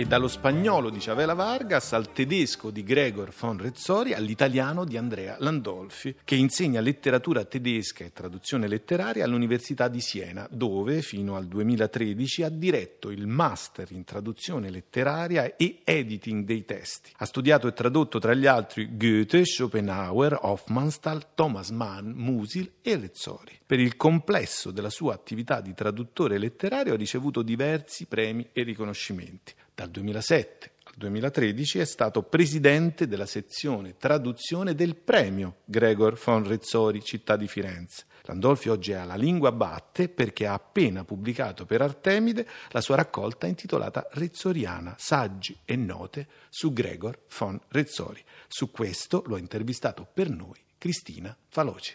E dallo spagnolo di Ciavela Vargas al tedesco di Gregor von Rezzori all'italiano di Andrea Landolfi, che insegna letteratura tedesca e traduzione letteraria all'Università di Siena, dove fino al 2013 ha diretto il master in traduzione letteraria e editing dei testi. Ha studiato e tradotto tra gli altri Goethe, Schopenhauer, Hofmannsthal, Thomas Mann, Musil e Rezzori. Per il complesso della sua attività di traduttore letterario ha ricevuto diversi premi e riconoscimenti. Dal 2007 al 2013 è stato presidente della sezione traduzione del premio Gregor von Rezzori Città di Firenze. Landolfi oggi ha la lingua batte perché ha appena pubblicato per Artemide la sua raccolta intitolata Rezzoriana, saggi e note su Gregor von Rezzori. Su questo lo ha intervistato per noi Cristina Faloci.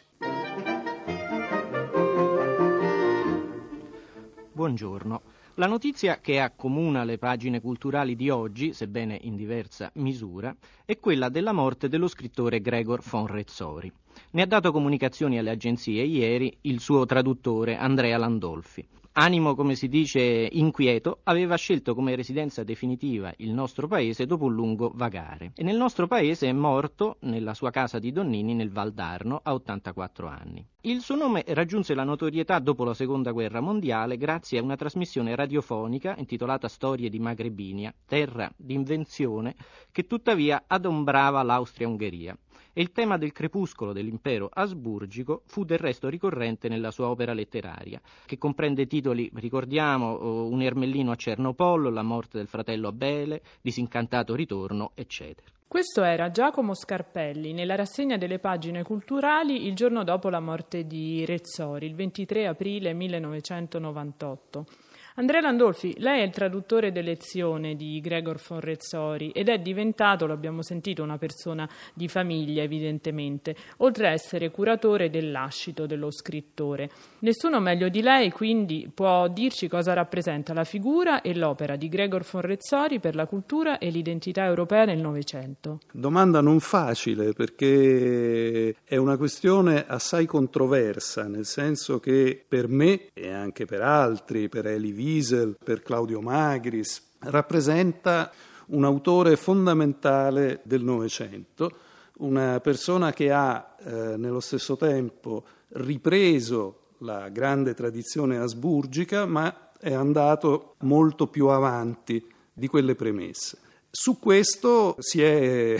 Buongiorno. La notizia che accomuna le pagine culturali di oggi, sebbene in diversa misura, è quella della morte dello scrittore Gregor von Rezzori. Ne ha dato comunicazioni alle agenzie ieri il suo traduttore Andrea Landolfi. Animo, come si dice, inquieto, aveva scelto come residenza definitiva il nostro paese dopo un lungo vagare. E nel nostro paese è morto nella sua casa di Donnini nel Valdarno a 84 anni. Il suo nome raggiunse la notorietà dopo la seconda guerra mondiale grazie a una trasmissione radiofonica intitolata Storie di Magrebinia, terra d'invenzione, che tuttavia adombrava l'Austria-Ungheria e il tema del crepuscolo dell'impero asburgico fu del resto ricorrente nella sua opera letteraria, che comprende titoli, ricordiamo, Un Ermellino a Cernopollo, La morte del fratello Abele, Disincantato ritorno, eccetera. Questo era Giacomo Scarpelli nella rassegna delle pagine culturali il giorno dopo la morte di Rezzori, il 23 aprile 1998. Andrea Landolfi, lei è il traduttore d'elezione di Gregor von Rezzori ed è diventato, lo abbiamo sentito, una persona di famiglia evidentemente, oltre a essere curatore del lascito dello scrittore. Nessuno meglio di lei quindi può dirci cosa rappresenta la figura e l'opera di Gregor von Rezzori per la cultura e l'identità europea nel Novecento. Domanda non facile perché è una questione assai controversa, nel senso che per me e anche per altri, per Eli Wiesel, per Claudio Magris, rappresenta un autore fondamentale del Novecento, una persona che ha eh, nello stesso tempo ripreso la grande tradizione asburgica, ma è andato molto più avanti di quelle premesse. Su questo si è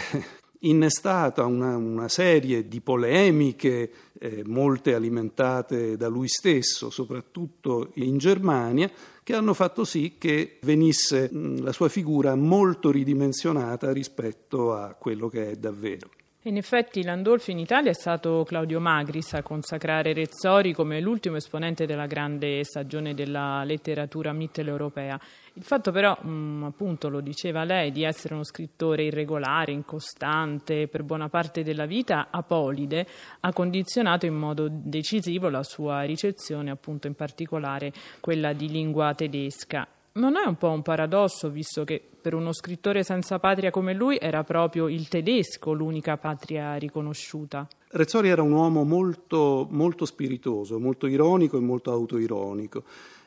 innestata una, una serie di polemiche, eh, molte alimentate da lui stesso, soprattutto in Germania, che hanno fatto sì che venisse mh, la sua figura molto ridimensionata rispetto a quello che è davvero. In effetti Landolfi in Italia è stato Claudio Magris a consacrare Rezzori come l'ultimo esponente della grande stagione della letteratura mitteleuropea. Il fatto però, mh, mm, appunto lo diceva lei, di essere uno scrittore irregolare, incostante per buona parte della vita, apolide, ha condizionato in modo decisivo la sua ricezione, appunto in particolare quella di lingua tedesca. Non è un po' un paradosso, visto che per uno scrittore senza patria come lui era proprio il tedesco l'unica patria riconosciuta? Rezzori era un uomo molto, molto spiritoso, molto ironico e molto autoironico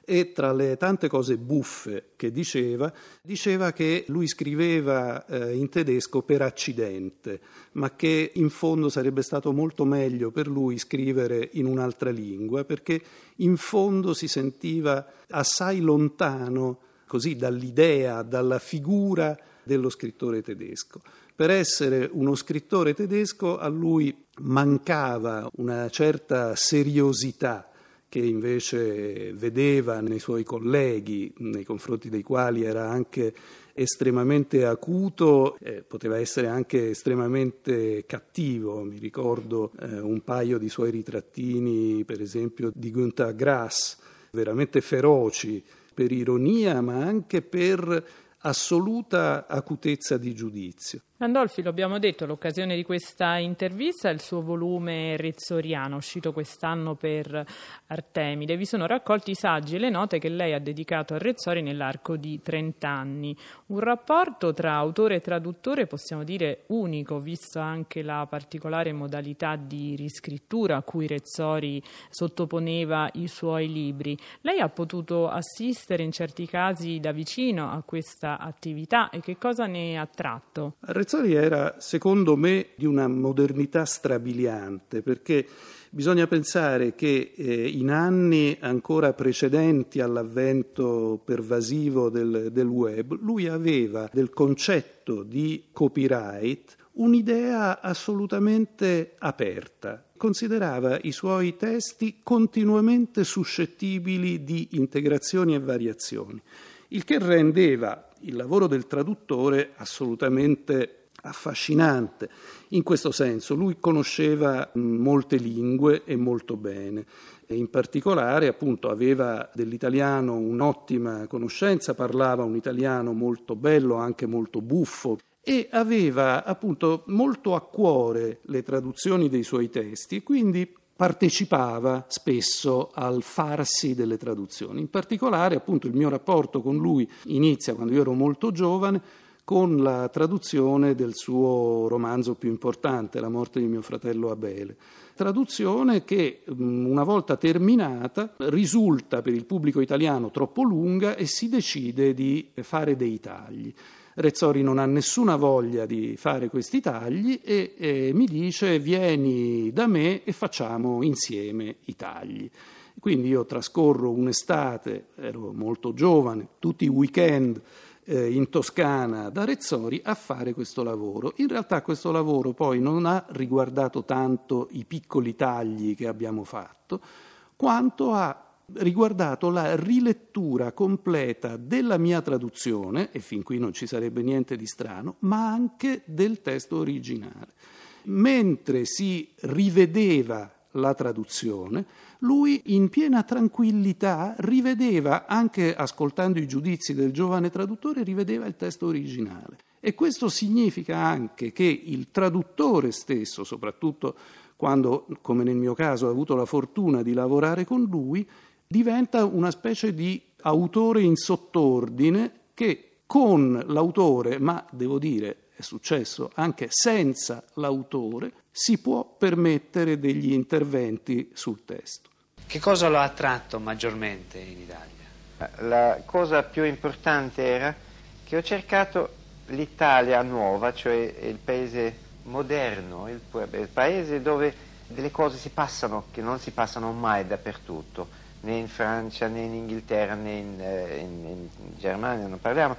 e tra le tante cose buffe che diceva, diceva che lui scriveva eh, in tedesco per accidente, ma che in fondo sarebbe stato molto meglio per lui scrivere in un'altra lingua, perché in fondo si sentiva assai lontano così dall'idea, dalla figura dello scrittore tedesco. Per essere uno scrittore tedesco a lui mancava una certa seriosità che invece vedeva nei suoi colleghi, nei confronti dei quali era anche estremamente acuto, eh, poteva essere anche estremamente cattivo. Mi ricordo eh, un paio di suoi ritrattini, per esempio di Günther Grass, veramente feroci per ironia, ma anche per assoluta acutezza di giudizio. Landolfi, lo abbiamo detto, l'occasione di questa intervista è il suo volume Rezzoriano, uscito quest'anno per Artemide. Vi sono raccolti i saggi e le note che lei ha dedicato a Rezzori nell'arco di 30 anni. Un rapporto tra autore e traduttore, possiamo dire unico, visto anche la particolare modalità di riscrittura a cui Rezzori sottoponeva i suoi libri. Lei ha potuto assistere in certi casi da vicino a questa attività e che cosa ne ha tratto? Rezzori era, secondo me, di una modernità strabiliante, perché bisogna pensare che eh, in anni ancora precedenti all'avvento pervasivo del, del web, lui aveva del concetto di copyright un'idea assolutamente aperta. Considerava i suoi testi continuamente suscettibili di integrazioni e variazioni, il che rendeva il lavoro del traduttore assolutamente affascinante. In questo senso, lui conosceva molte lingue e molto bene. E in particolare, appunto, aveva dell'italiano un'ottima conoscenza, parlava un italiano molto bello, anche molto buffo e aveva appunto molto a cuore le traduzioni dei suoi testi, quindi partecipava spesso al farsi delle traduzioni. In particolare, appunto, il mio rapporto con lui inizia quando io ero molto giovane con la traduzione del suo romanzo più importante, La morte di mio fratello Abele. Traduzione che, mm, una volta terminata, risulta per il pubblico italiano troppo lunga e si decide di fare dei tagli. Rezzori non ha nessuna voglia di fare questi tagli e, e mi dice vieni da me e facciamo insieme i tagli. Quindi io trascorro un'estate, ero molto giovane, tutti i weekend eh, in Toscana da Rezzori a fare questo lavoro. In realtà questo lavoro poi non ha riguardato tanto i piccoli tagli che abbiamo fatto, quanto ha riguardato la rilettura completa della mia traduzione, e fin qui non ci sarebbe niente di strano, ma anche del testo originale. Mentre si rivedeva la traduzione, lui in piena tranquillità rivedeva, anche ascoltando i giudizi del giovane traduttore, rivedeva il testo originale. E questo significa anche che il traduttore stesso, soprattutto quando, come nel mio caso, ho avuto la fortuna di lavorare con lui, diventa una specie di autore in sottordine che con l'autore, ma devo dire è successo anche senza l'autore, si può permettere degli interventi sul testo. Che cosa lo ha attratto maggiormente in Italia? La cosa più importante era che ho cercato l'Italia nuova, cioè il paese moderno, il, il paese dove delle cose si passano che non si passano mai dappertutto né in Francia né in Inghilterra né in, eh, in, in Germania, non parliamo,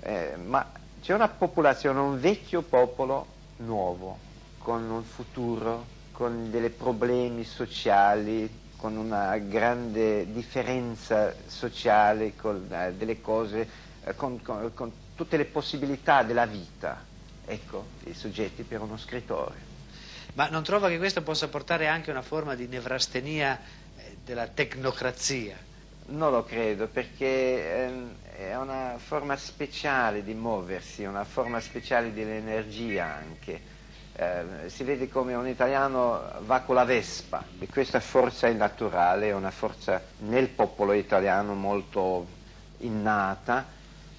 eh, ma c'è una popolazione, un vecchio popolo nuovo, con un futuro, con dei problemi sociali, con una grande differenza sociale, con eh, delle cose, eh, con, con, con tutte le possibilità della vita. Ecco, i soggetti per uno scrittore. Ma non trova che questo possa portare anche una forma di nevrastenia della tecnocrazia. Non lo credo perché ehm, è una forma speciale di muoversi, una forma speciale dell'energia anche. Eh, si vede come un italiano va con la Vespa e questa forza è naturale, è una forza nel popolo italiano molto innata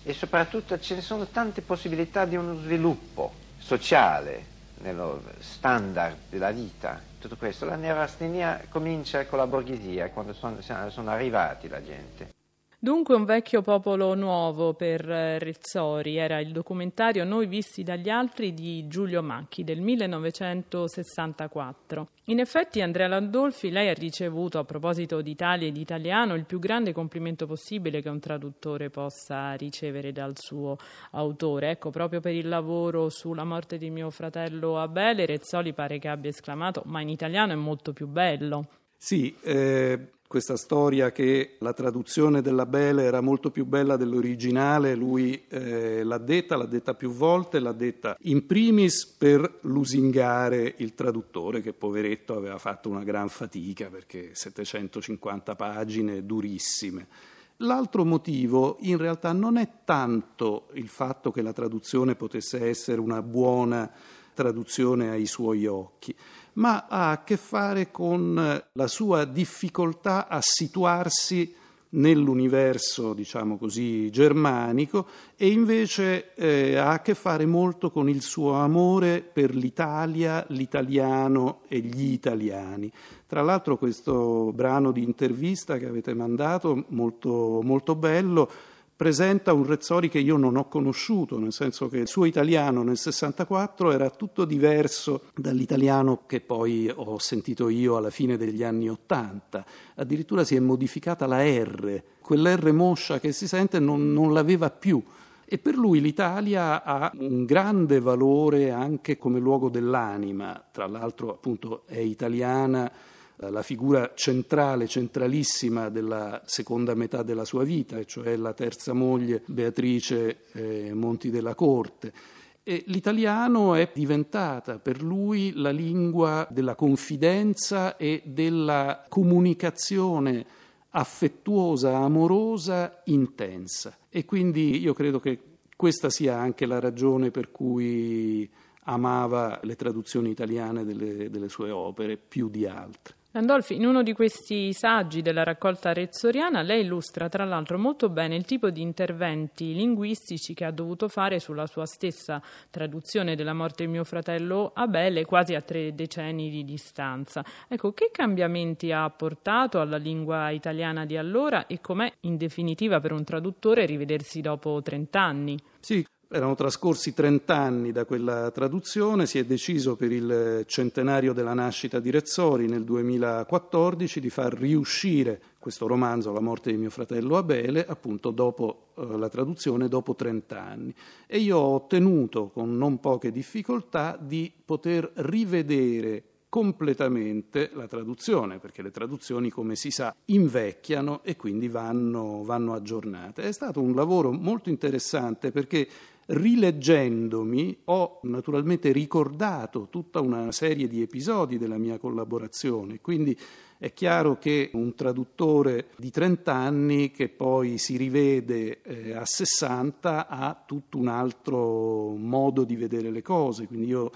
e soprattutto ce ne sono tante possibilità di uno sviluppo sociale, nello standard della vita, tutto questo. La neurastenia comincia con la borghesia, quando sono, sono arrivati la gente. Dunque un vecchio popolo nuovo per eh, Rizzori era il documentario Noi visti dagli altri di Giulio Macchi del 1964. In effetti Andrea Landolfi lei ha ricevuto a proposito d'Italia e di italiano il più grande complimento possibile che un traduttore possa ricevere dal suo autore. Ecco, proprio per il lavoro sulla morte di mio fratello Abele, Rezzoli pare che abbia esclamato ma in italiano è molto più bello. Sì, eh, questa storia che la traduzione della Bele era molto più bella dell'originale, lui eh, l'ha detta, l'ha detta più volte, l'ha detta in primis per lusingare il traduttore che poveretto aveva fatto una gran fatica perché 750 pagine durissime. L'altro motivo in realtà non è tanto il fatto che la traduzione potesse essere una buona traduzione ai suoi occhi, ma ha a che fare con la sua difficoltà a situarsi nell'universo, diciamo così, germanico e invece eh, ha a che fare molto con il suo amore per l'Italia, l'italiano e gli italiani. Tra l'altro questo brano di intervista che avete mandato, molto, molto bello, presenta un Rezzori che io non ho conosciuto, nel senso che il suo italiano nel 64 era tutto diverso dall'italiano che poi ho sentito io alla fine degli anni 80. Addirittura si è modificata la R, quell'R moscia che si sente non, non l'aveva più. E per lui l'Italia ha un grande valore anche come luogo dell'anima, tra l'altro appunto è italiana la figura centrale, centralissima della seconda metà della sua vita, cioè la terza moglie Beatrice eh, Monti della Corte. E l'italiano è diventata per lui la lingua della confidenza e della comunicazione affettuosa, amorosa, intensa. E quindi io credo che questa sia anche la ragione per cui amava le traduzioni italiane delle, delle sue opere più di altre. Landolfi, in uno di questi saggi della raccolta rezzoriana, lei illustra tra l'altro molto bene il tipo di interventi linguistici che ha dovuto fare sulla sua stessa traduzione della morte di mio fratello Abele, quasi a tre decenni di distanza. Ecco, che cambiamenti ha apportato alla lingua italiana di allora e com'è in definitiva per un traduttore rivedersi dopo trent'anni? Sì, erano trascorsi 30 anni da quella traduzione, si è deciso per il centenario della nascita di Rezzori nel 2014 di far riuscire questo romanzo, La morte di mio fratello Abele, appunto dopo eh, la traduzione, dopo 30 anni. E io ho ottenuto con non poche difficoltà di poter rivedere completamente la traduzione, perché le traduzioni, come si sa, invecchiano e quindi vanno, vanno aggiornate. È stato un lavoro molto interessante perché rileggendomi ho naturalmente ricordato tutta una serie di episodi della mia collaborazione, quindi è chiaro che un traduttore di 30 anni che poi si rivede eh, a 60 ha tutto un altro modo di vedere le cose, quindi io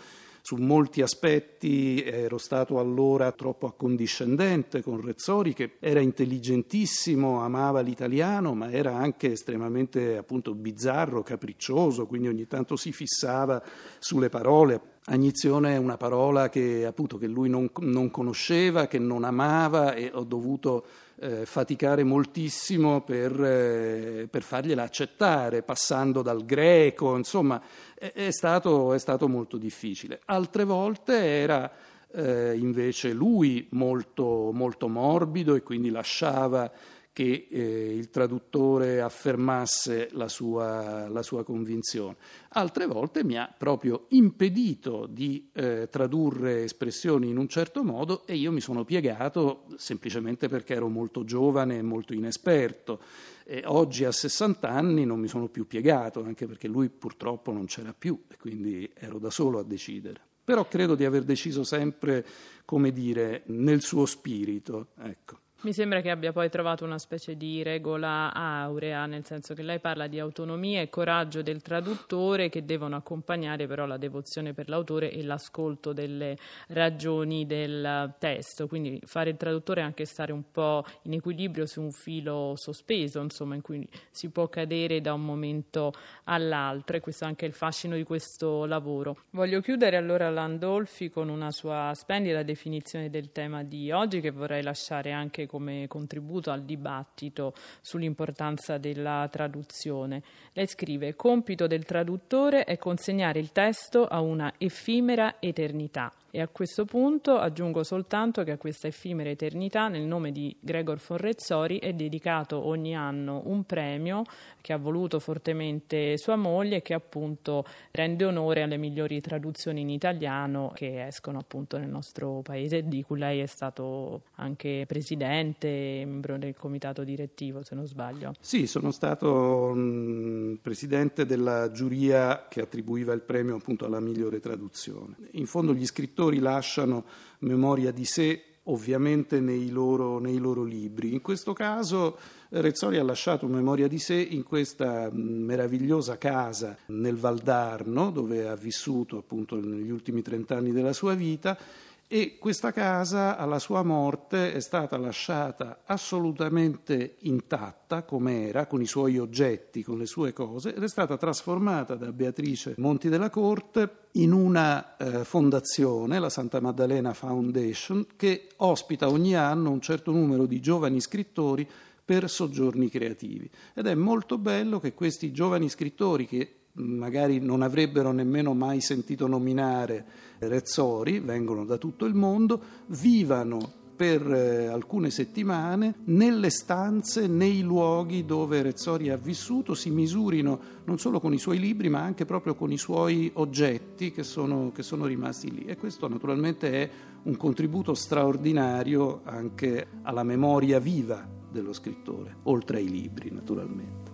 su molti aspetti ero stato allora troppo accondiscendente con Rezzori che era intelligentissimo, amava l'italiano, ma era anche estremamente appunto bizzarro, capriccioso, quindi ogni tanto si fissava sulle parole. Agnizione è una parola che appunto che lui non, non conosceva, che non amava e ho dovuto eh, faticare moltissimo per, eh, per, fargliela accettare, passando dal greco, insomma è, è, stato, è stato, molto difficile. Altre volte era eh, invece lui molto, molto morbido e quindi lasciava che eh, il traduttore affermasse la sua, la sua, convinzione. Altre volte mi ha proprio impedito di eh, tradurre espressioni in un certo modo e io mi sono piegato semplicemente perché ero molto giovane e molto inesperto. E oggi a 60 anni non mi sono più piegato, anche perché lui purtroppo non c'era più e quindi ero da solo a decidere. Però credo di aver deciso sempre, come dire, nel suo spirito. Ecco. Mi sembra che abbia poi trovato una specie di regola aurea, nel senso che lei parla di autonomia e coraggio del traduttore che devono accompagnare però la devozione per l'autore e l'ascolto delle ragioni del testo. Quindi fare il traduttore è anche stare un po' in equilibrio su un filo sospeso, insomma, in cui si può cadere da un momento all'altro e questo è anche il fascino di questo lavoro. Voglio chiudere allora Landolfi con una sua splendida definizione del tema di oggi che vorrei lasciare anche come contributo al dibattito sull'importanza della traduzione. Lei scrive: Compito del traduttore è consegnare il testo a una effimera eternità. E a questo punto aggiungo soltanto che a questa effimera eternità, nel nome di Gregor Forrezzori, è dedicato ogni anno un premio che ha voluto fortemente sua moglie e che appunto rende onore alle migliori traduzioni in italiano che escono appunto nel nostro paese, di cui lei è stato anche presidente, membro del comitato direttivo, se non sbaglio. Sì, sono stato mm, presidente della giuria che attribuiva il premio appunto alla migliore traduzione. In fondo gli scrittori scrittori lasciano memoria di sé ovviamente nei loro, nei loro libri. In questo caso Rezzori ha lasciato memoria di sé in questa meravigliosa casa nel Valdarno, dove ha vissuto appunto negli ultimi trent'anni della sua vita e questa casa alla sua morte è stata lasciata assolutamente intatta come era, con i suoi oggetti, con le sue cose, ed è stata trasformata da Beatrice Monti della Corte in una eh, fondazione, la Santa Maddalena Foundation, che ospita ogni anno un certo numero di giovani scrittori per soggiorni creativi. Ed è molto bello che questi giovani scrittori che magari non avrebbero nemmeno mai sentito nominare Rezzori, vengono da tutto il mondo, vivano per eh, alcune settimane nelle stanze, nei luoghi dove Rezzori ha vissuto, si misurino non solo con i suoi libri ma anche proprio con i suoi oggetti che sono, che sono rimasti lì. E questo naturalmente è un contributo straordinario anche alla memoria viva dello scrittore, oltre ai libri naturalmente.